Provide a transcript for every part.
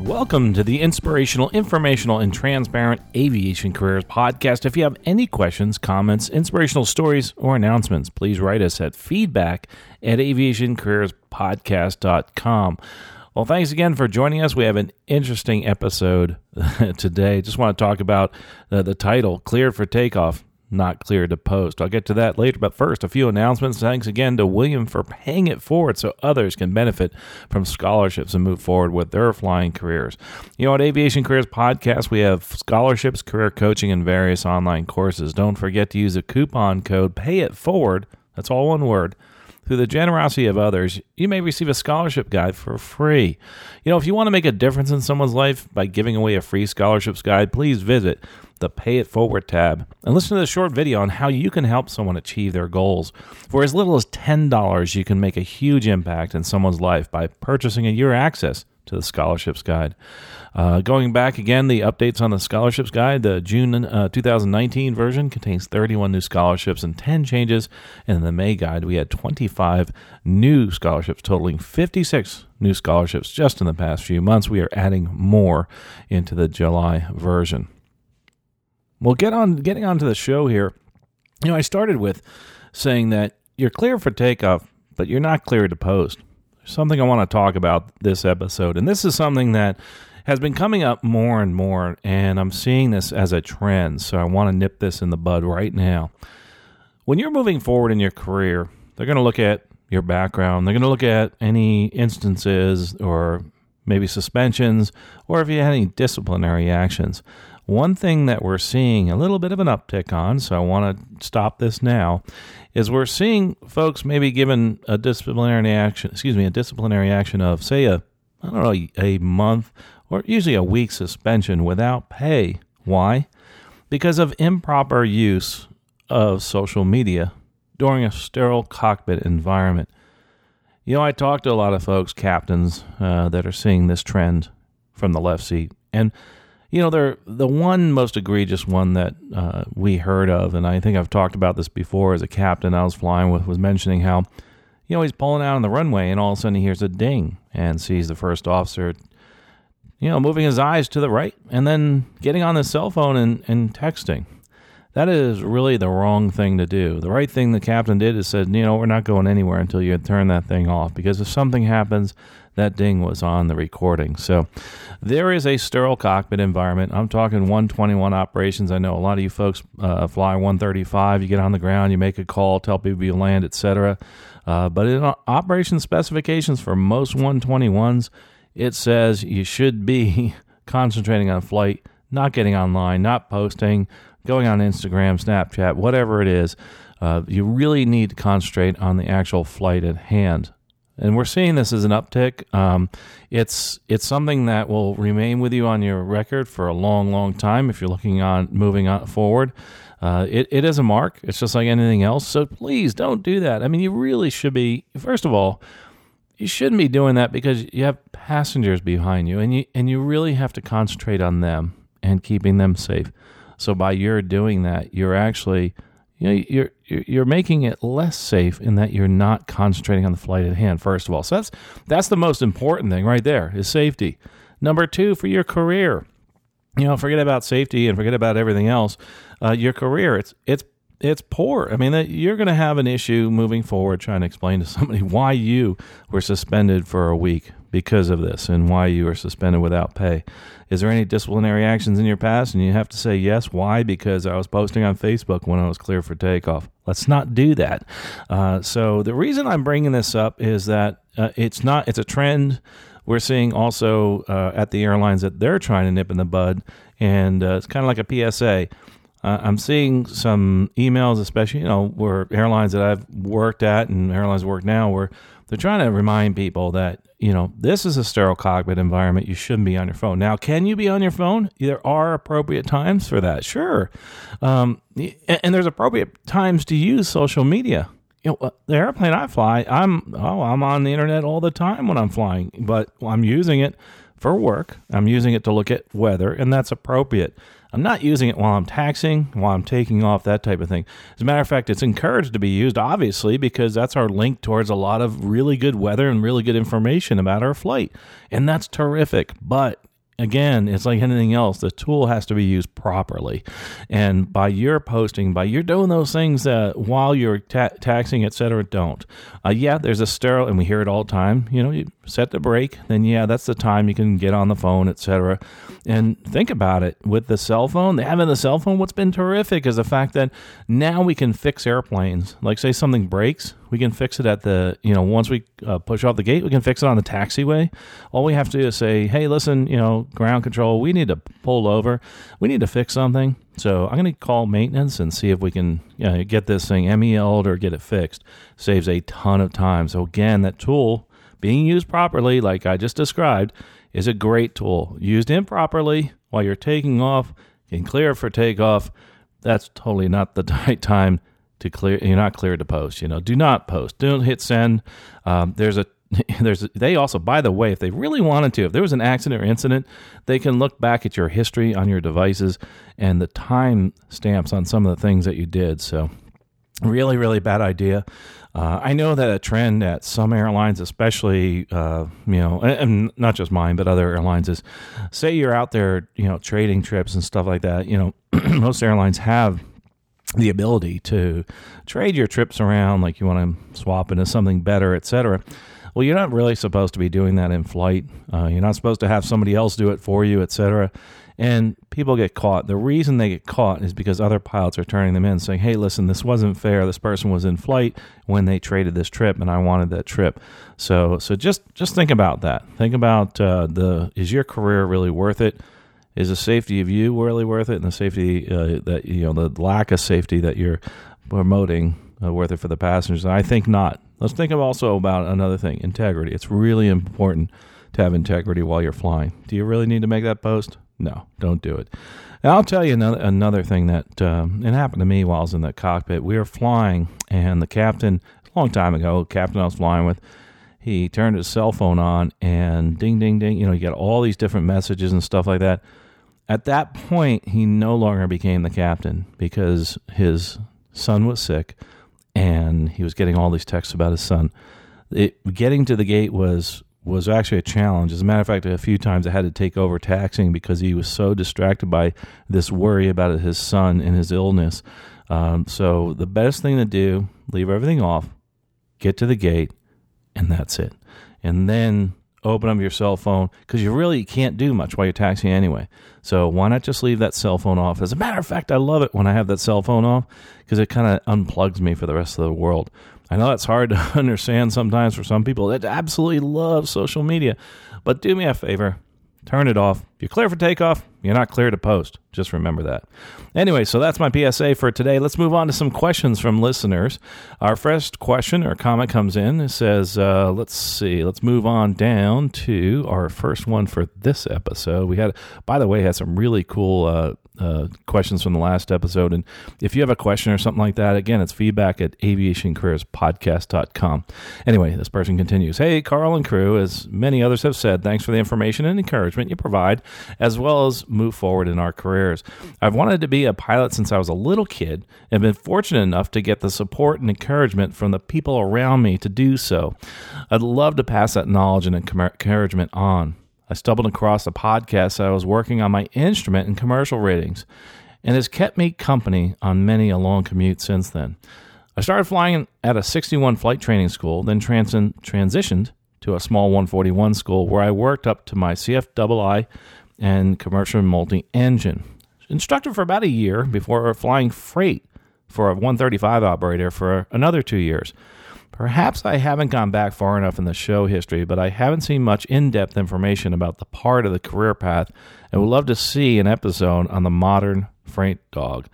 Welcome to the Inspirational, Informational, and Transparent Aviation Careers Podcast. If you have any questions, comments, inspirational stories, or announcements, please write us at feedback at aviationcareerspodcast.com. Well, thanks again for joining us. We have an interesting episode today. Just want to talk about uh, the title, Cleared for Takeoff not cleared to post. I'll get to that later, but first, a few announcements. Thanks again to William for paying it forward so others can benefit from scholarships and move forward with their flying careers. You know, at Aviation Careers Podcast, we have scholarships, career coaching, and various online courses. Don't forget to use a coupon code Pay It Forward. That's all one word through the generosity of others, you may receive a scholarship guide for free. You know, if you want to make a difference in someone's life by giving away a free scholarships guide, please visit the Pay It Forward tab and listen to the short video on how you can help someone achieve their goals. For as little as $10, you can make a huge impact in someone's life by purchasing a year access to the scholarships guide. Uh, going back again, the updates on the scholarships guide, the June uh, 2019 version contains 31 new scholarships and 10 changes. And in the May guide, we had 25 new scholarships, totaling 56 new scholarships just in the past few months. We are adding more into the July version. Well, get on getting onto the show here. You know, I started with saying that you're clear for takeoff, but you're not clear to post. There's something I want to talk about this episode, and this is something that has been coming up more and more, and I'm seeing this as a trend. So I want to nip this in the bud right now. When you're moving forward in your career, they're going to look at your background. They're going to look at any instances or maybe suspensions, or if you had any disciplinary actions. One thing that we're seeing a little bit of an uptick on, so I want to stop this now, is we're seeing folks maybe given a disciplinary action, excuse me, a disciplinary action of say a I don't know a month or usually a week suspension without pay. Why? Because of improper use of social media during a sterile cockpit environment. You know, I talk to a lot of folks, captains, uh, that are seeing this trend from the left seat. And, you know, they're the one most egregious one that uh, we heard of, and I think I've talked about this before as a captain I was flying with, was mentioning how, you know, he's pulling out on the runway and all of a sudden he hears a ding and sees the first officer you know, moving his eyes to the right and then getting on his cell phone and, and texting. That is really the wrong thing to do. The right thing the captain did is said, you know, we're not going anywhere until you turn that thing off because if something happens, that ding was on the recording. So there is a sterile cockpit environment. I'm talking 121 operations. I know a lot of you folks uh, fly 135. You get on the ground, you make a call, tell people you land, etc. Uh, but in operation specifications for most 121s, it says you should be concentrating on flight, not getting online, not posting, going on Instagram, Snapchat, whatever it is. Uh, you really need to concentrate on the actual flight at hand. And we're seeing this as an uptick. Um, it's it's something that will remain with you on your record for a long, long time if you're looking on moving on forward. Uh, it, it is a mark. It's just like anything else. So please don't do that. I mean, you really should be. First of all, you shouldn't be doing that because you have passengers behind you and you and you really have to concentrate on them and keeping them safe. So by your doing that, you're actually you know you're you're making it less safe in that you're not concentrating on the flight at hand first of all. So that's that's the most important thing right there is safety. Number 2 for your career. You know, forget about safety and forget about everything else. Uh, your career, it's it's it's poor. I mean, you're going to have an issue moving forward trying to explain to somebody why you were suspended for a week because of this and why you were suspended without pay. Is there any disciplinary actions in your past? And you have to say yes. Why? Because I was posting on Facebook when I was clear for takeoff. Let's not do that. Uh, so the reason I'm bringing this up is that uh, it's not. It's a trend. We're seeing also uh, at the airlines that they're trying to nip in the bud, and uh, it's kind of like a PSA uh, I'm seeing some emails, especially you know, where airlines that I've worked at and airlines work now, where they're trying to remind people that you know this is a sterile cockpit environment. You shouldn't be on your phone. Now, can you be on your phone? There are appropriate times for that, sure, um, and there's appropriate times to use social media. you know, uh, the airplane I fly, I'm oh, I'm on the internet all the time when I'm flying, but I'm using it for work. I'm using it to look at weather, and that's appropriate. I'm not using it while I'm taxing, while I'm taking off, that type of thing. As a matter of fact, it's encouraged to be used, obviously, because that's our link towards a lot of really good weather and really good information about our flight. And that's terrific. But again, it's like anything else. The tool has to be used properly. And by your posting, by you're doing those things uh, while you're ta- taxing, et cetera, don't. Uh, yeah, there's a sterile, and we hear it all the time. You know, you set the brake, then yeah, that's the time you can get on the phone, et cetera. And think about it with the cell phone, having the cell phone, what's been terrific is the fact that now we can fix airplanes. Like, say something breaks, we can fix it at the, you know, once we uh, push off the gate, we can fix it on the taxiway. All we have to do is say, hey, listen, you know, ground control, we need to pull over. We need to fix something. So I'm going to call maintenance and see if we can you know, get this thing MEL'd or get it fixed. Saves a ton of time. So again, that tool being used properly, like I just described, is a great tool. Used improperly while you're taking off, getting clear for takeoff, that's totally not the right time to clear. You're not cleared to post. You know, do not post. Don't hit send. Um, there's a there's they also by the way if they really wanted to if there was an accident or incident they can look back at your history on your devices and the time stamps on some of the things that you did so really really bad idea uh, I know that a trend at some airlines, especially uh, you know, and not just mine, but other airlines, is say you're out there, you know, trading trips and stuff like that. You know, most airlines have the ability to trade your trips around, like you want to swap into something better, etc. Well, you're not really supposed to be doing that in flight. Uh, you're not supposed to have somebody else do it for you, etc and people get caught. The reason they get caught is because other pilots are turning them in, saying, "Hey, listen, this wasn't fair. This person was in flight when they traded this trip, and I wanted that trip." So, so just just think about that. Think about uh, the is your career really worth it? Is the safety of you really worth it, and the safety uh, that you know the lack of safety that you're promoting uh, worth it for the passengers? I think not. Let's think of also about another thing: integrity. It's really important to have integrity while you're flying. Do you really need to make that post? No, don't do it. And I'll tell you another, another thing that um, it happened to me while I was in the cockpit. We were flying, and the captain, a long time ago, captain I was flying with, he turned his cell phone on, and ding, ding, ding. You know, you get all these different messages and stuff like that. At that point, he no longer became the captain because his son was sick, and he was getting all these texts about his son. It, getting to the gate was was actually a challenge. As a matter of fact, a few times I had to take over taxing because he was so distracted by this worry about his son and his illness. Um, so the best thing to do, leave everything off, get to the gate, and that's it. And then open up your cell phone because you really can't do much while you're taxiing anyway. So why not just leave that cell phone off? As a matter of fact, I love it when I have that cell phone off because it kind of unplugs me for the rest of the world. I know that's hard to understand sometimes for some people that absolutely love social media, but do me a favor turn it off. If you're clear for takeoff, you're not clear to post. Just remember that. Anyway, so that's my PSA for today. Let's move on to some questions from listeners. Our first question or comment comes in. It says, uh, let's see, let's move on down to our first one for this episode. We had, by the way, had some really cool uh, uh, questions from the last episode. And if you have a question or something like that, again, it's feedback at aviationcareerspodcast.com. Anyway, this person continues Hey, Carl and crew, as many others have said, thanks for the information and encouragement you provide, as well as move forward in our careers. I've wanted to be a pilot since I was a little kid and been fortunate enough to get the support and encouragement from the people around me to do so. I'd love to pass that knowledge and encouragement on. I stumbled across a podcast I was working on my instrument and commercial ratings, and has kept me company on many a long commute since then. I started flying at a 61 flight training school, then trans- transitioned to a small 141 school where I worked up to my CFII and commercial multi engine. Instructor for about a year before flying freight for a 135 operator for another two years. Perhaps I haven't gone back far enough in the show history, but I haven't seen much in depth information about the part of the career path and would love to see an episode on the modern freight dog.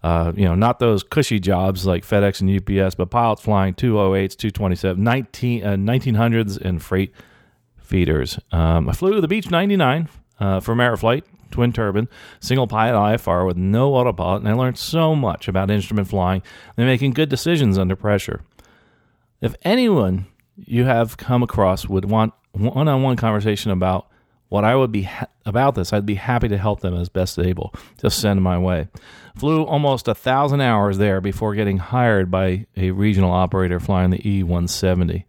Uh, you know, not those cushy jobs like FedEx and UPS, but pilots flying 208s, 227, 19, uh, 1900s, and freight feeders. Um, I flew the Beech 99 uh, for Ameriflight, twin turbine, single pilot IFR with no autopilot, and I learned so much about instrument flying and making good decisions under pressure. If anyone you have come across would want one on one conversation about what I would be ha- about this, I'd be happy to help them as best able. Just send my way. Flew almost a thousand hours there before getting hired by a regional operator flying the E 170.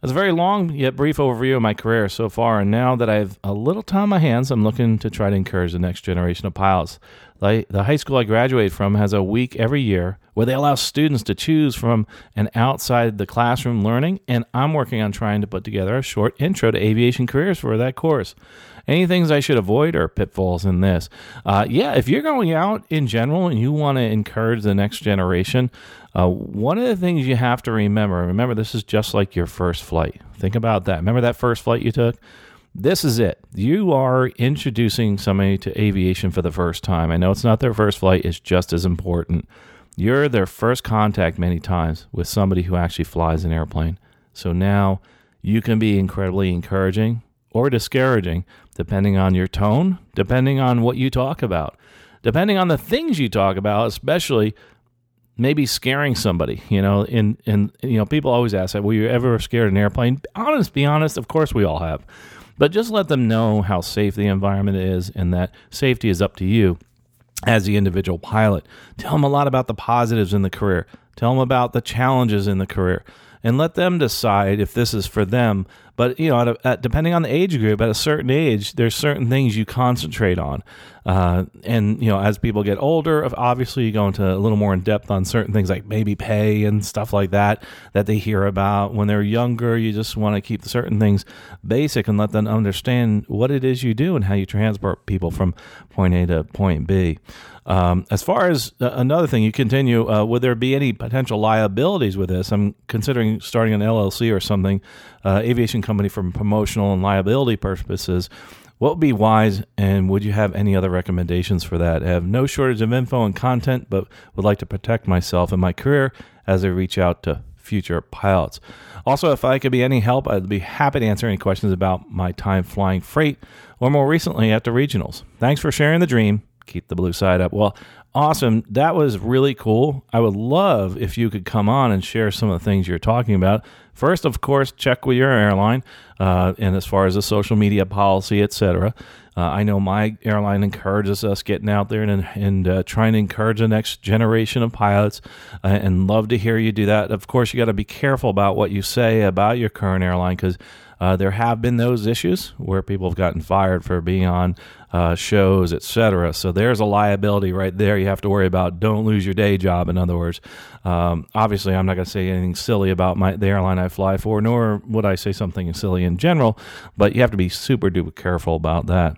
That's a very long yet brief overview of my career so far, and now that I have a little time on my hands, I'm looking to try to encourage the next generation of pilots. The high school I graduated from has a week every year where they allow students to choose from an outside the classroom learning, and I'm working on trying to put together a short intro to aviation careers for that course. Any things I should avoid or pitfalls in this? Uh, yeah, if you're going out in general and you want to encourage the next generation, uh, one of the things you have to remember remember, this is just like your first flight. Think about that. Remember that first flight you took? This is it. You are introducing somebody to aviation for the first time. I know it's not their first flight, it's just as important. You're their first contact many times with somebody who actually flies an airplane. So now you can be incredibly encouraging or discouraging depending on your tone, depending on what you talk about, depending on the things you talk about, especially maybe scaring somebody, you know, and and you know, people always ask that, were you ever scared of an airplane? Honest, be honest, of course we all have. But just let them know how safe the environment is and that safety is up to you as the individual pilot. Tell them a lot about the positives in the career. Tell them about the challenges in the career and let them decide if this is for them. But you know, at a, at, depending on the age group, at a certain age, there's certain things you concentrate on. Uh, and you know, as people get older, obviously you go into a little more in depth on certain things like maybe pay and stuff like that that they hear about. When they're younger, you just want to keep certain things basic and let them understand what it is you do and how you transport people from point A to point B. Um, as far as uh, another thing, you continue. Uh, would there be any potential liabilities with this? I'm considering starting an LLC or something, uh, aviation company from promotional and liability purposes. What would be wise, and would you have any other recommendations for that? I have no shortage of info and content, but would like to protect myself and my career as I reach out to future pilots. Also, if I could be any help, I'd be happy to answer any questions about my time flying freight or more recently at the regionals. Thanks for sharing the dream keep the blue side up. Well, awesome. That was really cool. I would love if you could come on and share some of the things you're talking about. First, of course, check with your airline, uh, and as far as the social media policy, etc. Uh, I know my airline encourages us getting out there and and uh, trying to encourage the next generation of pilots, uh, and love to hear you do that. Of course, you got to be careful about what you say about your current airline because uh, there have been those issues where people have gotten fired for being on uh, shows, etc. So there's a liability right there. You have to worry about. Don't lose your day job. In other words, um, obviously, I'm not going to say anything silly about my the airline I fly for, nor would I say something silly in general. But you have to be super duper careful about that.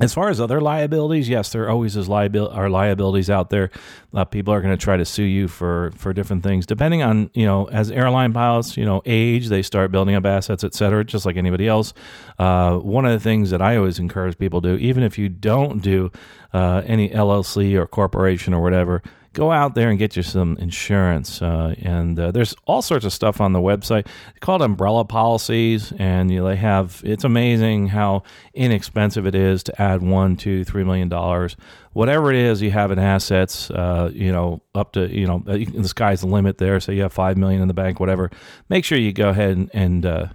As far as other liabilities, yes, there always is liabil- are liabilities out there. Uh, people are going to try to sue you for for different things, depending on you know as airline pilots, you know age, they start building up assets, et cetera, just like anybody else. Uh, one of the things that I always encourage people to do, even if you don't do uh, any LLC or corporation or whatever, go out there and get you some insurance. Uh, and uh, there's all sorts of stuff on the website called umbrella policies, and you know, they have. It's amazing how inexpensive it is to add one, two, three million dollars, whatever it is you have in assets. Uh, you know, up to you know, uh, the sky's the limit there. So you have five million in the bank, whatever. Make sure you go ahead and. and uh,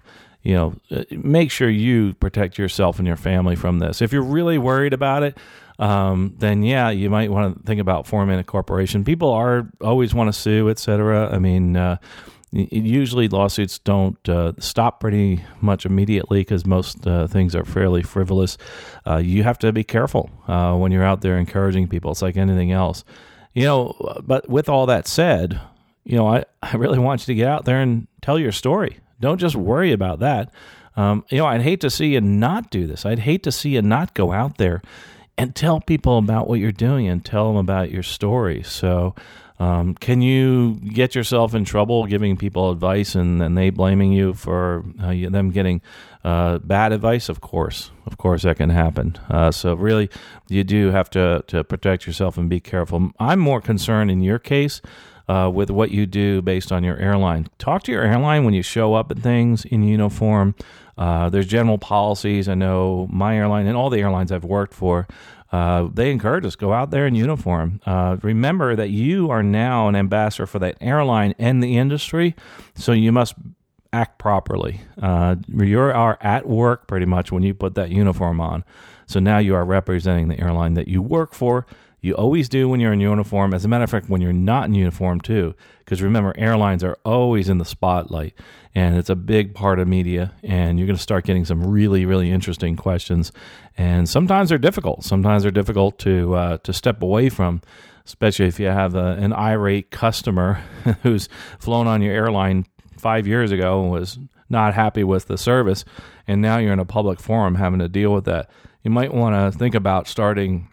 you know, uh, make sure you protect yourself and your family from this. If you're really worried about it, um, then yeah, you might want to think about forming a corporation. People are always want to sue, etc. I mean, uh, usually lawsuits don't uh, stop pretty much immediately because most uh, things are fairly frivolous. Uh, you have to be careful uh, when you're out there encouraging people. It's like anything else, you know. But with all that said, you know, I, I really want you to get out there and tell your story. Don't just worry about that. Um, you know, I'd hate to see you not do this. I'd hate to see you not go out there and tell people about what you're doing and tell them about your story. So, um, can you get yourself in trouble giving people advice and then they blaming you for uh, them getting uh, bad advice? Of course, of course that can happen. Uh, so really, you do have to to protect yourself and be careful. I'm more concerned in your case. Uh, with what you do based on your airline. Talk to your airline when you show up at things in uniform. Uh, there's general policies. I know my airline and all the airlines I've worked for uh, they encourage us go out there in uniform. Uh, remember that you are now an ambassador for that airline and the industry, so you must act properly. Uh, you are at work pretty much when you put that uniform on. So now you are representing the airline that you work for. You always do when you're in uniform. As a matter of fact, when you're not in uniform, too, because remember, airlines are always in the spotlight and it's a big part of media. And you're going to start getting some really, really interesting questions. And sometimes they're difficult. Sometimes they're difficult to, uh, to step away from especially if you have a, an irate customer who's flown on your airline five years ago and was not happy with the service, and now you're in a public forum having to deal with that. You might want to think about starting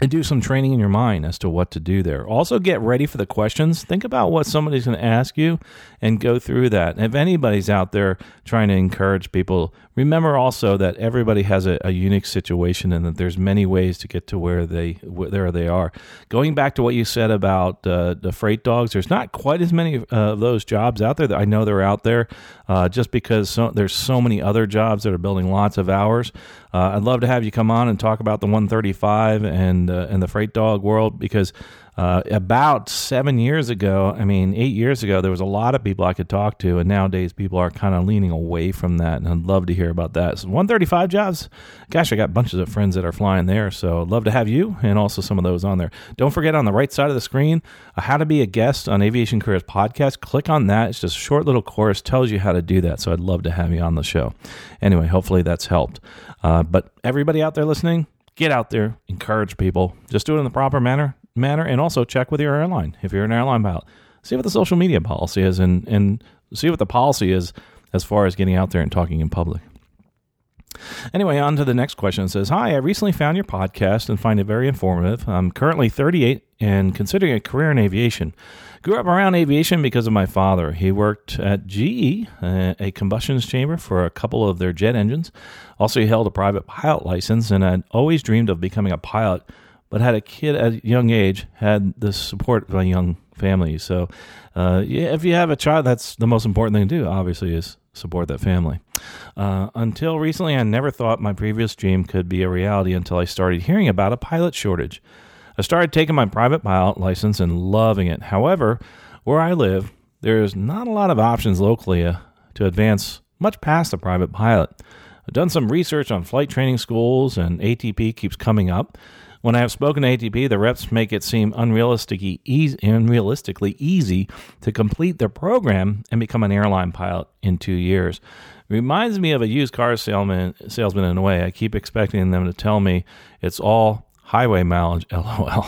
and do some training in your mind as to what to do there. Also, get ready for the questions. Think about what somebody's going to ask you and go through that. If anybody's out there trying to encourage people, remember also that everybody has a, a unique situation and that there's many ways to get to where they where they are. Going back to what you said about uh, the freight dogs, there's not quite as many uh, of those jobs out there. I know they're out there uh, just because so, there's so many other jobs that are building lots of hours. Uh, I'd love to have you come on and talk about the 135 and uh, and the freight dog world because uh, about seven years ago, I mean, eight years ago, there was a lot of people I could talk to, and nowadays people are kind of leaning away from that. And I'd love to hear about that. So 135 jobs, gosh, I got bunches of friends that are flying there. So I'd love to have you and also some of those on there. Don't forget on the right side of the screen, uh, how to be a guest on Aviation Careers Podcast. Click on that. It's just a short little course, tells you how to do that. So I'd love to have you on the show. Anyway, hopefully that's helped. Uh, but everybody out there listening, get out there, encourage people. Just do it in the proper manner manner, and also check with your airline if you're an airline pilot. See what the social media policy is, and and see what the policy is as far as getting out there and talking in public. Anyway, on to the next question. It says, Hi, I recently found your podcast and find it very informative. I'm currently 38 and considering a career in aviation. Grew up around aviation because of my father. He worked at GE, uh, a combustion chamber, for a couple of their jet engines. Also, he held a private pilot license, and I'd always dreamed of becoming a pilot but had a kid at a young age, had the support of a young family. So, uh, yeah, if you have a child, that's the most important thing to do, obviously, is support that family. Uh, until recently, I never thought my previous dream could be a reality until I started hearing about a pilot shortage. I started taking my private pilot license and loving it. However, where I live, there's not a lot of options locally uh, to advance much past a private pilot. I've done some research on flight training schools, and ATP keeps coming up. When I have spoken to ATP, the reps make it seem unrealistically easy, unrealistically easy to complete their program and become an airline pilot in two years. It reminds me of a used car salesman, salesman in a way. I keep expecting them to tell me it's all highway mileage, lol.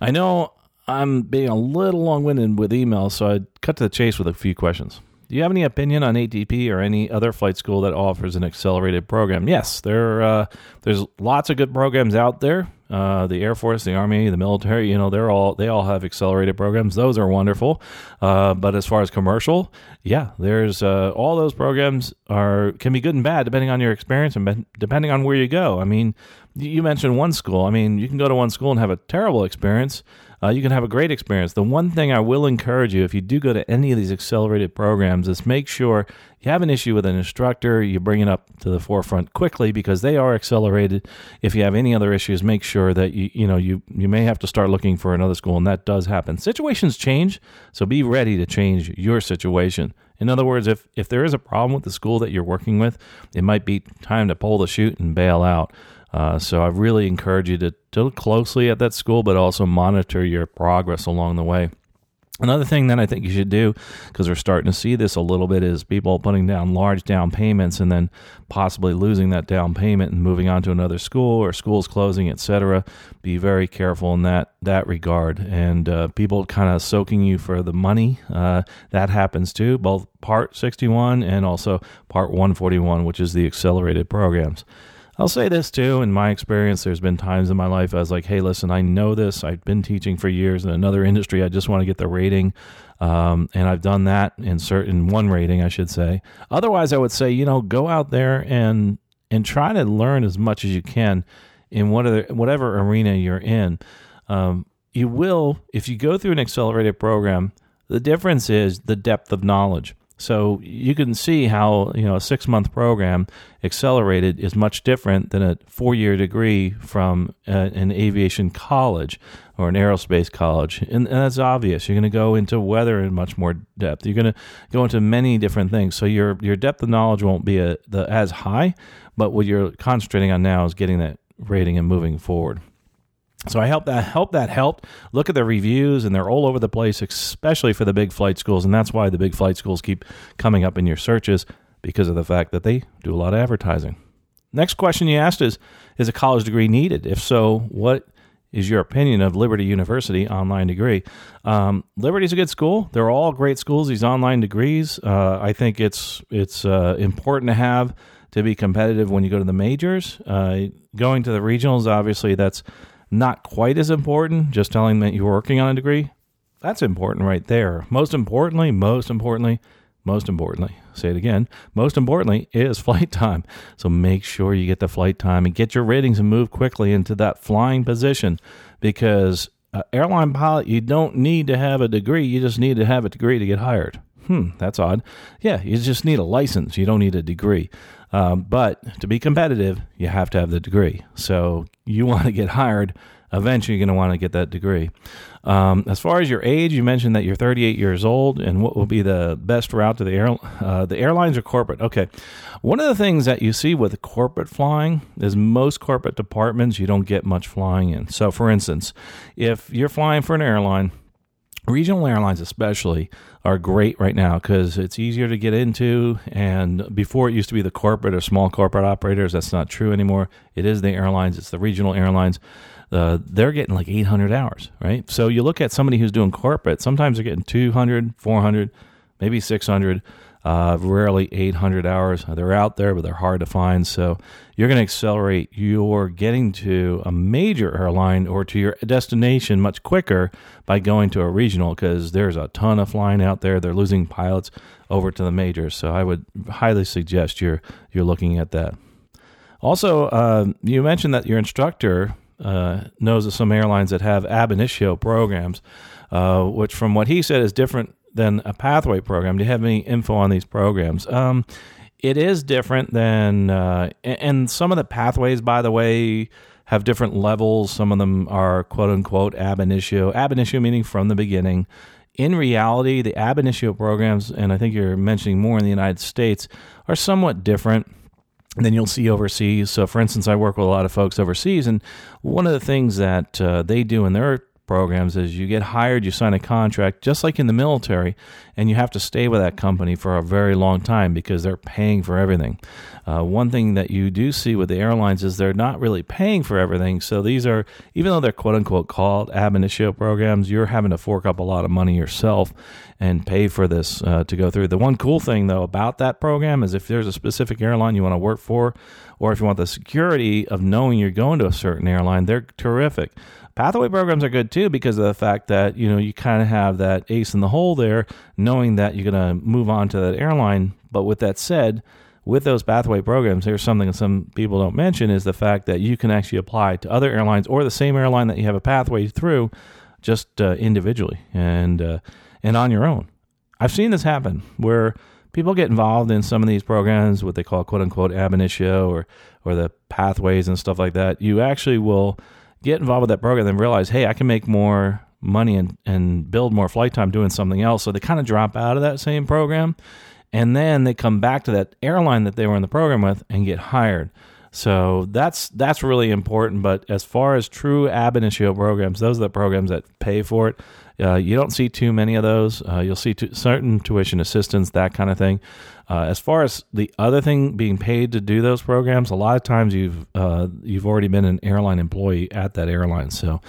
I know I'm being a little long winded with emails, so I cut to the chase with a few questions. Do you have any opinion on ATP or any other flight school that offers an accelerated program? Yes, there uh, there's lots of good programs out there. Uh, the Air Force, the Army, the military, you know, they're all they all have accelerated programs. Those are wonderful. Uh, but as far as commercial, yeah, there's uh, all those programs are can be good and bad depending on your experience and depending on where you go. I mean, you mentioned one school. I mean, you can go to one school and have a terrible experience uh, you can have a great experience. The one thing I will encourage you, if you do go to any of these accelerated programs, is make sure you have an issue with an instructor, you bring it up to the forefront quickly because they are accelerated. If you have any other issues, make sure that you you know you you may have to start looking for another school, and that does happen. Situations change, so be ready to change your situation. In other words, if if there is a problem with the school that you're working with, it might be time to pull the chute and bail out. Uh, so I really encourage you to, to look closely at that school, but also monitor your progress along the way. Another thing that I think you should do, because we're starting to see this a little bit, is people putting down large down payments and then possibly losing that down payment and moving on to another school or schools closing, etc. Be very careful in that that regard. And uh, people kind of soaking you for the money, uh, that happens too, both Part 61 and also Part 141, which is the accelerated programs. I'll say this too. In my experience, there's been times in my life I was like, hey, listen, I know this. I've been teaching for years in another industry. I just want to get the rating. Um, and I've done that in certain one rating, I should say. Otherwise, I would say, you know, go out there and and try to learn as much as you can in whatever whatever arena you're in. Um, you will, if you go through an accelerated program, the difference is the depth of knowledge. So you can see how you know a six month program accelerated is much different than a four year degree from a, uh, an aviation college or an aerospace college, and, and that's obvious. You're going to go into weather in much more depth. You're going to go into many different things. So your your depth of knowledge won't be a, the, as high, but what you're concentrating on now is getting that rating and moving forward. So I hope that help that helped. Look at the reviews, and they're all over the place, especially for the big flight schools, and that's why the big flight schools keep coming up in your searches because of the fact that they do a lot of advertising. Next question you asked is: Is a college degree needed? If so, what is your opinion of Liberty University online degree? Um, Liberty's a good school. They're all great schools. These online degrees, uh, I think it's it's uh, important to have to be competitive when you go to the majors. Uh, going to the regionals, obviously, that's not quite as important. Just telling that you're working on a degree, that's important right there. Most importantly, most importantly, most importantly, say it again, most importantly is flight time. So make sure you get the flight time and get your ratings and move quickly into that flying position because uh, airline pilot, you don't need to have a degree, you just need to have a degree to get hired. Hmm, that's odd. Yeah, you just need a license, you don't need a degree. Um, but to be competitive, you have to have the degree. So you want to get hired, eventually you're going to want to get that degree. Um, as far as your age, you mentioned that you're 38 years old, and what will be the best route to the air, uh, the airlines or corporate? Okay, one of the things that you see with corporate flying is most corporate departments you don't get much flying in. So, for instance, if you're flying for an airline Regional airlines, especially, are great right now because it's easier to get into. And before it used to be the corporate or small corporate operators. That's not true anymore. It is the airlines, it's the regional airlines. Uh, they're getting like 800 hours, right? So you look at somebody who's doing corporate, sometimes they're getting 200, 400, maybe 600 uh, rarely 800 hours. They're out there, but they're hard to find. So you're going to accelerate your getting to a major airline or to your destination much quicker by going to a regional because there's a ton of flying out there. They're losing pilots over to the majors. So I would highly suggest you're you're looking at that. Also, uh, you mentioned that your instructor uh, knows of some airlines that have ab initio programs, uh, which, from what he said, is different than a pathway program. Do you have any info on these programs? Um, it is different than, uh, and some of the pathways, by the way, have different levels. Some of them are quote unquote ab initio. Ab initio meaning from the beginning. In reality, the ab initio programs, and I think you're mentioning more in the United States, are somewhat different than you'll see overseas. So, for instance, I work with a lot of folks overseas, and one of the things that uh, they do in their programs is you get hired, you sign a contract, just like in the military, and you have to stay with that company for a very long time because they're paying for everything. Uh, one thing that you do see with the airlines is they're not really paying for everything. So these are, even though they're quote unquote called ab initio programs, you're having to fork up a lot of money yourself and pay for this uh, to go through. The one cool thing though about that program is if there's a specific airline you want to work for, or if you want the security of knowing you're going to a certain airline, they're terrific. Pathway programs are good too because of the fact that you know you kind of have that ace in the hole there, knowing that you're going to move on to that airline. But with that said, with those pathway programs, here's something that some people don't mention is the fact that you can actually apply to other airlines or the same airline that you have a pathway through, just uh, individually and uh, and on your own. I've seen this happen where people get involved in some of these programs, what they call quote unquote ab initio or or the pathways and stuff like that. You actually will get involved with that program and realize, hey, I can make more money and, and build more flight time doing something else. So they kind of drop out of that same program and then they come back to that airline that they were in the program with and get hired. So that's that's really important. But as far as true ab initio programs, those are the programs that pay for it. Uh, you don't see too many of those. Uh, you'll see t- certain tuition assistance, that kind of thing. Uh, as far as the other thing, being paid to do those programs, a lot of times you've uh, you've already been an airline employee at that airline. So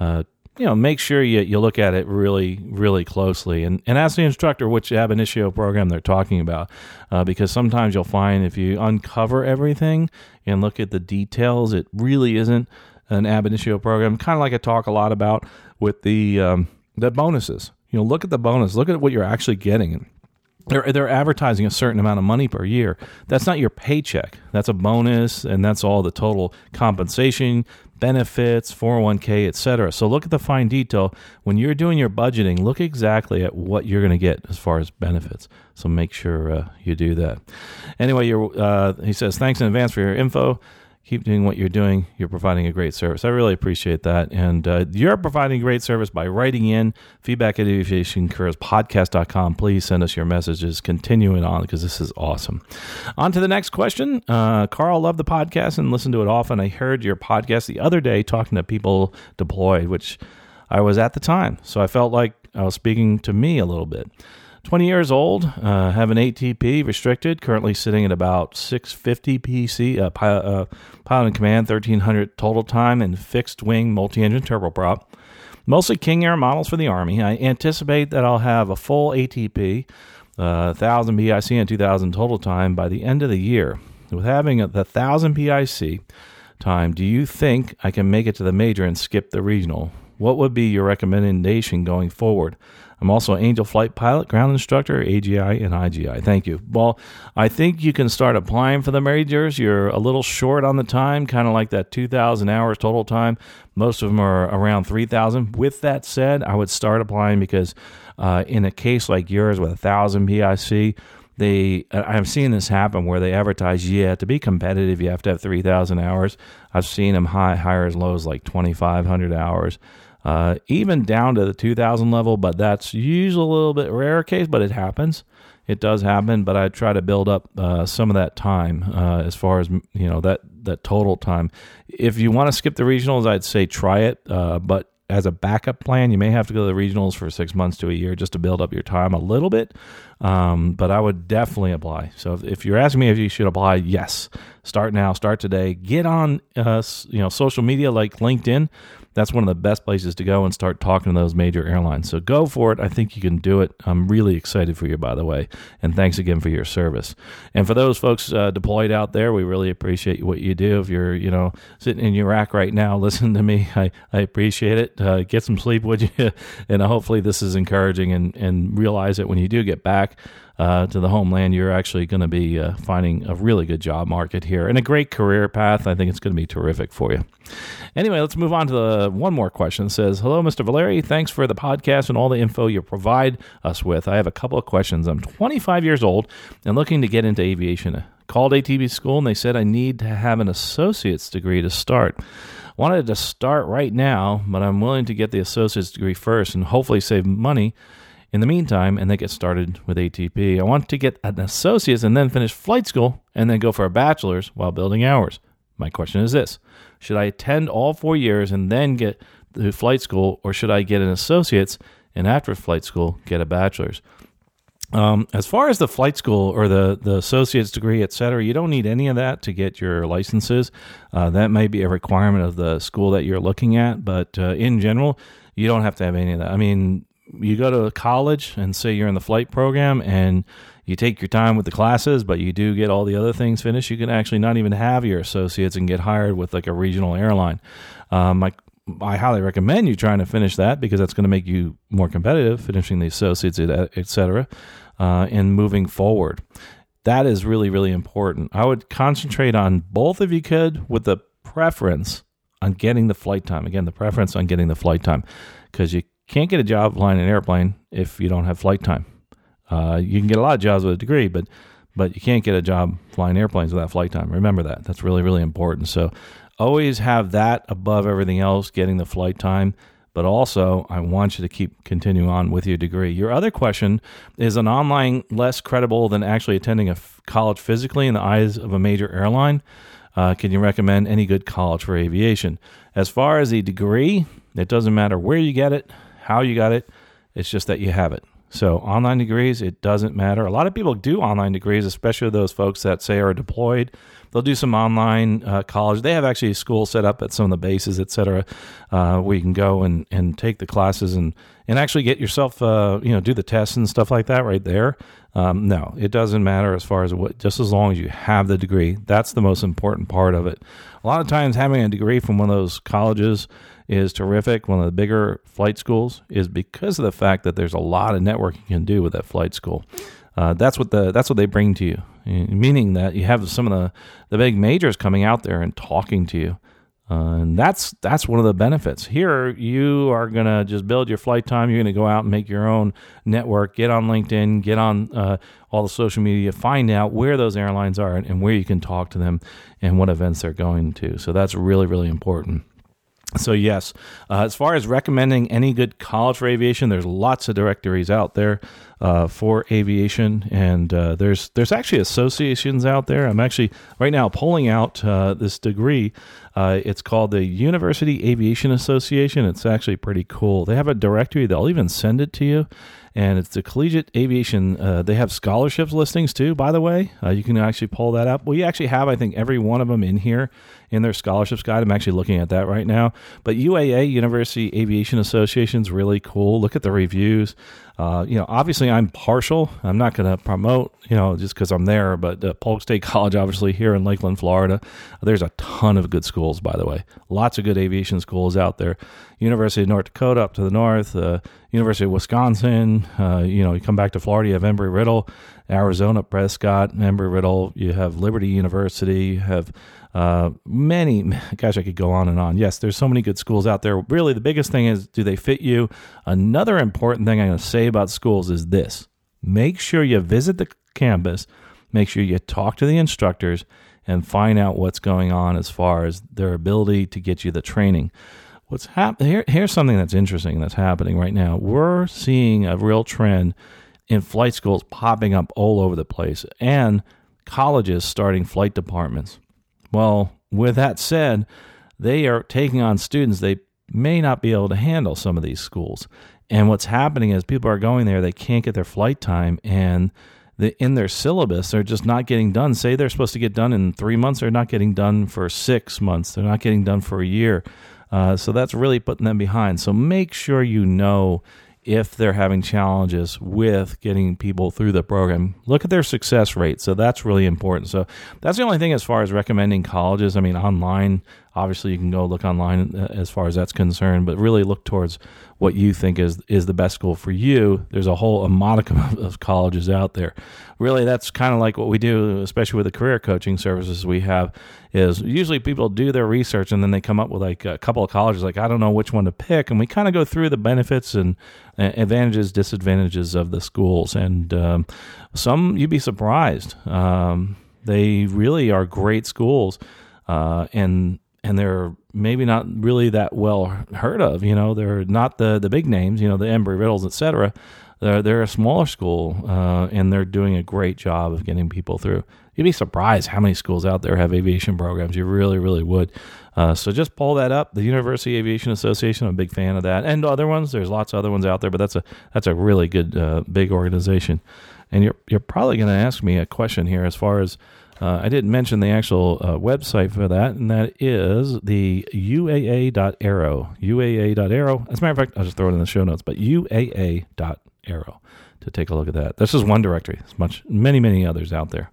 uh, you know, make sure you, you look at it really, really closely and, and ask the instructor which ab initio program they're talking about. Uh, because sometimes you'll find if you uncover everything and look at the details, it really isn't an ab initio program. Kind of like I talk a lot about with the, um, the bonuses. You know, look at the bonus, look at what you're actually getting. they're, they're advertising a certain amount of money per year. That's not your paycheck. That's a bonus, and that's all the total compensation, benefits, 401k, etc. So look at the fine detail. When you're doing your budgeting, look exactly at what you're going to get as far as benefits. So make sure uh, you do that. Anyway, uh, he says, thanks in advance for your info keep doing what you're doing. You're providing a great service. I really appreciate that. And uh, you're providing great service by writing in feedback at aviationcareerspodcast.com. Please send us your messages. Continuing on because this is awesome. On to the next question. Uh, Carl, love the podcast and listen to it often. I heard your podcast the other day talking to people deployed, which I was at the time. So I felt like I was speaking to me a little bit. 20 years old, uh, have an ATP restricted, currently sitting at about 650 PC, uh, pilot, uh, pilot and command, 1300 total time, and fixed wing multi engine turboprop. Mostly King Air models for the Army. I anticipate that I'll have a full ATP, uh, 1000 PIC, and 2000 total time by the end of the year. With having the 1000 PIC time, do you think I can make it to the major and skip the regional? What would be your recommendation going forward? I'm also an Angel Flight Pilot, ground instructor, AGI, and IGI. Thank you. Well, I think you can start applying for the majors. You're a little short on the time, kind of like that 2,000 hours total time. Most of them are around 3,000. With that said, I would start applying because uh, in a case like yours with a 1,000 PIC, they I've seen this happen where they advertise, yeah, to be competitive, you have to have 3,000 hours. I've seen them high, higher as low as like 2,500 hours uh, even down to the 2000 level, but that's usually a little bit rare case, but it happens. It does happen, but I try to build up uh, some of that time uh, as far as you know that that total time. If you want to skip the regionals, I'd say try it, uh, but as a backup plan, you may have to go to the regionals for six months to a year just to build up your time a little bit. Um, but I would definitely apply. So if, if, you're asking me if you should apply, yes, start now, start today. Get on, uh, you know, social media like LinkedIn that's one of the best places to go and start talking to those major airlines. So go for it. I think you can do it. I'm really excited for you, by the way. And thanks again for your service. And for those folks uh, deployed out there, we really appreciate what you do. If you're, you know, sitting in Iraq right now, listen to me. I, I appreciate it. Uh, get some sleep, would you? and hopefully this is encouraging and, and realize that when you do get back, uh, to the homeland, you're actually going to be uh, finding a really good job market here and a great career path. I think it's going to be terrific for you. Anyway, let's move on to the one more question. It says, Hello, Mr. Valeri. Thanks for the podcast and all the info you provide us with. I have a couple of questions. I'm 25 years old and looking to get into aviation. I called ATP school and they said I need to have an associate's degree to start. Wanted to start right now, but I'm willing to get the associate's degree first and hopefully save money in the meantime and then get started with ATP. I want to get an associate's and then finish flight school and then go for a bachelor's while building hours. My question is this Should I attend all four years and then get the flight school, or should I get an associate's and after flight school get a bachelor's? Um, as far as the flight school or the, the associate's degree, et cetera, you don't need any of that to get your licenses. Uh, that may be a requirement of the school that you're looking at, but uh, in general, you don't have to have any of that. I mean, you go to college and say you're in the flight program and you take your time with the classes, but you do get all the other things finished, you can actually not even have your associates and get hired with like a regional airline. Um, I, I highly recommend you trying to finish that because that's going to make you more competitive, finishing the associates, et cetera, uh, and moving forward. That is really, really important. I would concentrate on both if you could, with the preference on getting the flight time. Again, the preference on getting the flight time because you can't get a job flying an airplane if you don't have flight time. Uh, you can get a lot of jobs with a degree, but but you can't get a job flying airplanes without flight time. Remember that. That's really really important. So always have that above everything else, getting the flight time. But also, I want you to keep continuing on with your degree. Your other question is an online less credible than actually attending a f- college physically in the eyes of a major airline? Uh, can you recommend any good college for aviation? As far as a degree, it doesn't matter where you get it, how you got it. It's just that you have it. So, online degrees, it doesn't matter. A lot of people do online degrees, especially those folks that say are deployed they'll do some online uh, college. They have actually a school set up at some of the bases, et cetera, uh, where you can go and, and take the classes and, and actually get yourself, uh, you know, do the tests and stuff like that right there. Um, no, it doesn't matter as far as what, just as long as you have the degree. That's the most important part of it. A lot of times, having a degree from one of those colleges is terrific. One of the bigger flight schools is because of the fact that there's a lot of networking you can do with that flight school. Uh, that's what the that's what they bring to you, meaning that you have some of the the big majors coming out there and talking to you. Uh, and that's that's one of the benefits. Here, you are gonna just build your flight time. You're gonna go out and make your own network. Get on LinkedIn. Get on uh, all the social media. Find out where those airlines are and, and where you can talk to them and what events they're going to. So that's really really important. So yes, uh, as far as recommending any good college for aviation, there's lots of directories out there uh, for aviation, and uh, there's there's actually associations out there. I'm actually right now pulling out uh, this degree. Uh, it's called the University Aviation Association. It's actually pretty cool. They have a directory. They'll even send it to you, and it's the collegiate aviation. Uh, they have scholarships listings too, by the way. Uh, you can actually pull that up. We actually have, I think, every one of them in here in their scholarships guide. I'm actually looking at that right now. But UAA, University Aviation Association, is really cool. Look at the reviews. Uh, you know, obviously, I'm partial. I'm not going to promote, you know, just because I'm there. But uh, Polk State College, obviously, here in Lakeland, Florida, there's a ton of good schools. By the way, lots of good aviation schools out there. University of North Dakota up to the north, uh, University of Wisconsin. Uh, you know, you come back to Florida, you have Embry Riddle, Arizona Prescott, Embry Riddle. You have Liberty University. You have uh, many, gosh, I could go on and on. Yes, there's so many good schools out there. Really, the biggest thing is do they fit you? Another important thing I'm going to say about schools is this make sure you visit the campus, make sure you talk to the instructors, and find out what's going on as far as their ability to get you the training. What's happening here? Here's something that's interesting that's happening right now. We're seeing a real trend in flight schools popping up all over the place and colleges starting flight departments. Well, with that said, they are taking on students they may not be able to handle some of these schools. And what's happening is people are going there, they can't get their flight time, and the, in their syllabus, they're just not getting done. Say they're supposed to get done in three months, they're not getting done for six months, they're not getting done for a year. Uh, so that's really putting them behind. So make sure you know if they're having challenges with getting people through the program. Look at their success rate. So that's really important. So that's the only thing as far as recommending colleges. I mean, online, obviously you can go look online uh, as far as that's concerned, but really look towards what you think is is the best school for you. There's a whole a modicum of colleges out there. Really, that's kind of like what we do, especially with the career coaching services we have. Is usually people do their research and then they come up with like a couple of colleges. Like I don't know which one to pick, and we kind of go through the benefits and advantages, disadvantages of the schools, and um, some you'd be surprised. Um, they really are great schools, uh, and and they're maybe not really that well heard of. You know, they're not the the big names. You know, the Embry Riddles, etc. They're they're a smaller school, uh, and they're doing a great job of getting people through. You'd be surprised how many schools out there have aviation programs. You really, really would. Uh, so just pull that up. The University Aviation Association. I'm a big fan of that, and other ones. There's lots of other ones out there, but that's a that's a really good uh, big organization. And you're you're probably going to ask me a question here as far as uh, I didn't mention the actual uh, website for that, and that is the uaa.aero. uaa.aero. As a matter of fact, I'll just throw it in the show notes, but uaa.aero to take a look at that. This is one directory. There's much, many, many others out there.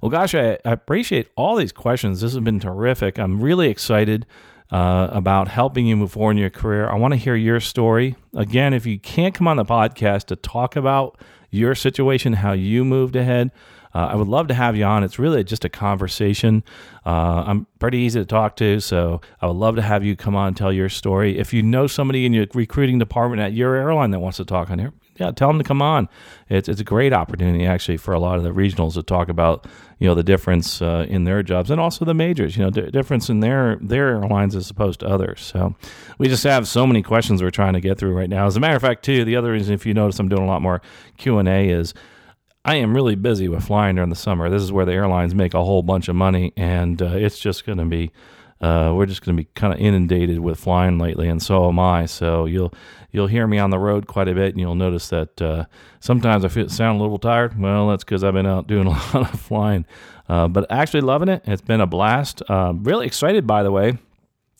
Well, gosh, I, I appreciate all these questions. This has been terrific. I'm really excited uh, about helping you move forward in your career. I want to hear your story. Again, if you can't come on the podcast to talk about your situation, how you moved ahead, uh, I would love to have you on. It's really just a conversation. Uh, I'm pretty easy to talk to, so I would love to have you come on and tell your story. If you know somebody in your recruiting department at your airline that wants to talk on here, yeah, tell them to come on. It's it's a great opportunity actually for a lot of the regionals to talk about you know the difference uh, in their jobs and also the majors. You know, d- difference in their their airlines as opposed to others. So we just have so many questions we're trying to get through right now. As a matter of fact, too, the other reason if you notice I'm doing a lot more Q and A is I am really busy with flying during the summer. This is where the airlines make a whole bunch of money, and uh, it's just going to be uh, we're just going to be kind of inundated with flying lately, and so am I. So you'll you'll hear me on the road quite a bit, and you'll notice that uh, sometimes I feel sound a little tired. Well, that's because I've been out doing a lot of flying, uh, but actually loving it. It's been a blast. Uh, really excited, by the way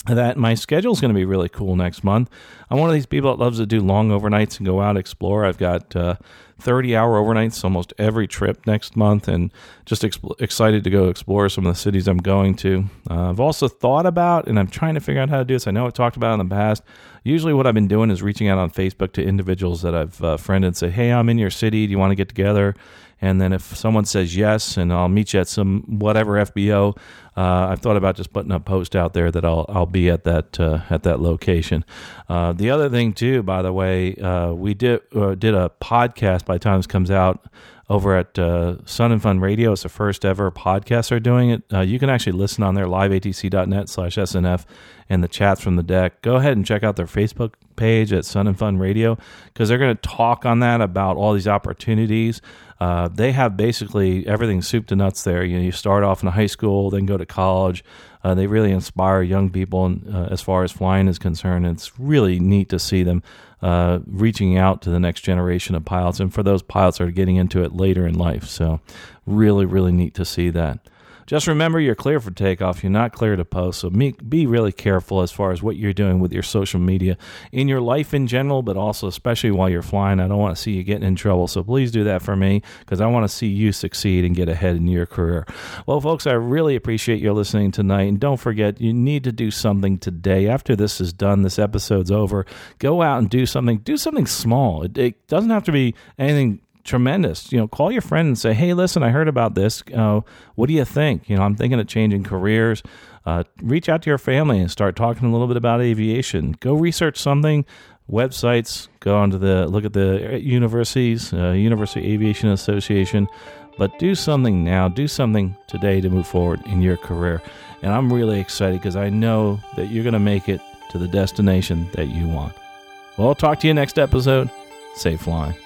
that my schedule is going to be really cool next month. I'm one of these people that loves to do long overnights and go out explore. I've got uh, 30 hour overnights almost every trip next month, and just excited to go explore some of the cities I'm going to. Uh, I've also thought about, and I'm trying to figure out how to do this. I know I've talked about in the past. Usually, what I've been doing is reaching out on Facebook to individuals that I've uh, friended and say, "Hey, I'm in your city. Do you want to get together?" And then if someone says yes, and I'll meet you at some whatever FBO, uh, I've thought about just putting a post out there that I'll I'll be at that uh, at that location. Uh, the other thing too, by the way, uh, we did uh, did a podcast by the time this comes out over at uh, Sun and Fun Radio. It's the first ever podcast they're doing it. Uh, you can actually listen on there, liveatc.net slash SNF, and the chats from the deck. Go ahead and check out their Facebook page at Sun and Fun Radio because they're going to talk on that about all these opportunities. Uh, they have basically everything soup to nuts there. You know, you start off in high school, then go to college. Uh, they really inspire young people uh, as far as flying is concerned. It's really neat to see them uh, reaching out to the next generation of pilots, and for those pilots that are getting into it later in life. So, really, really neat to see that. Just remember you're clear for takeoff. You're not clear to post. So be really careful as far as what you're doing with your social media in your life in general, but also especially while you're flying. I don't want to see you getting in trouble. So please do that for me because I want to see you succeed and get ahead in your career. Well, folks, I really appreciate your listening tonight. And don't forget, you need to do something today. After this is done, this episode's over, go out and do something. Do something small. It, it doesn't have to be anything tremendous. You know, call your friend and say, "Hey, listen, I heard about this. Uh, what do you think?" You know, I'm thinking of changing careers. Uh, reach out to your family and start talking a little bit about aviation. Go research something. Websites. Go onto the look at the universities, uh, University Aviation Association. But do something now. Do something today to move forward in your career. And I'm really excited because I know that you're going to make it to the destination that you want. Well, I'll talk to you next episode. Safe flying.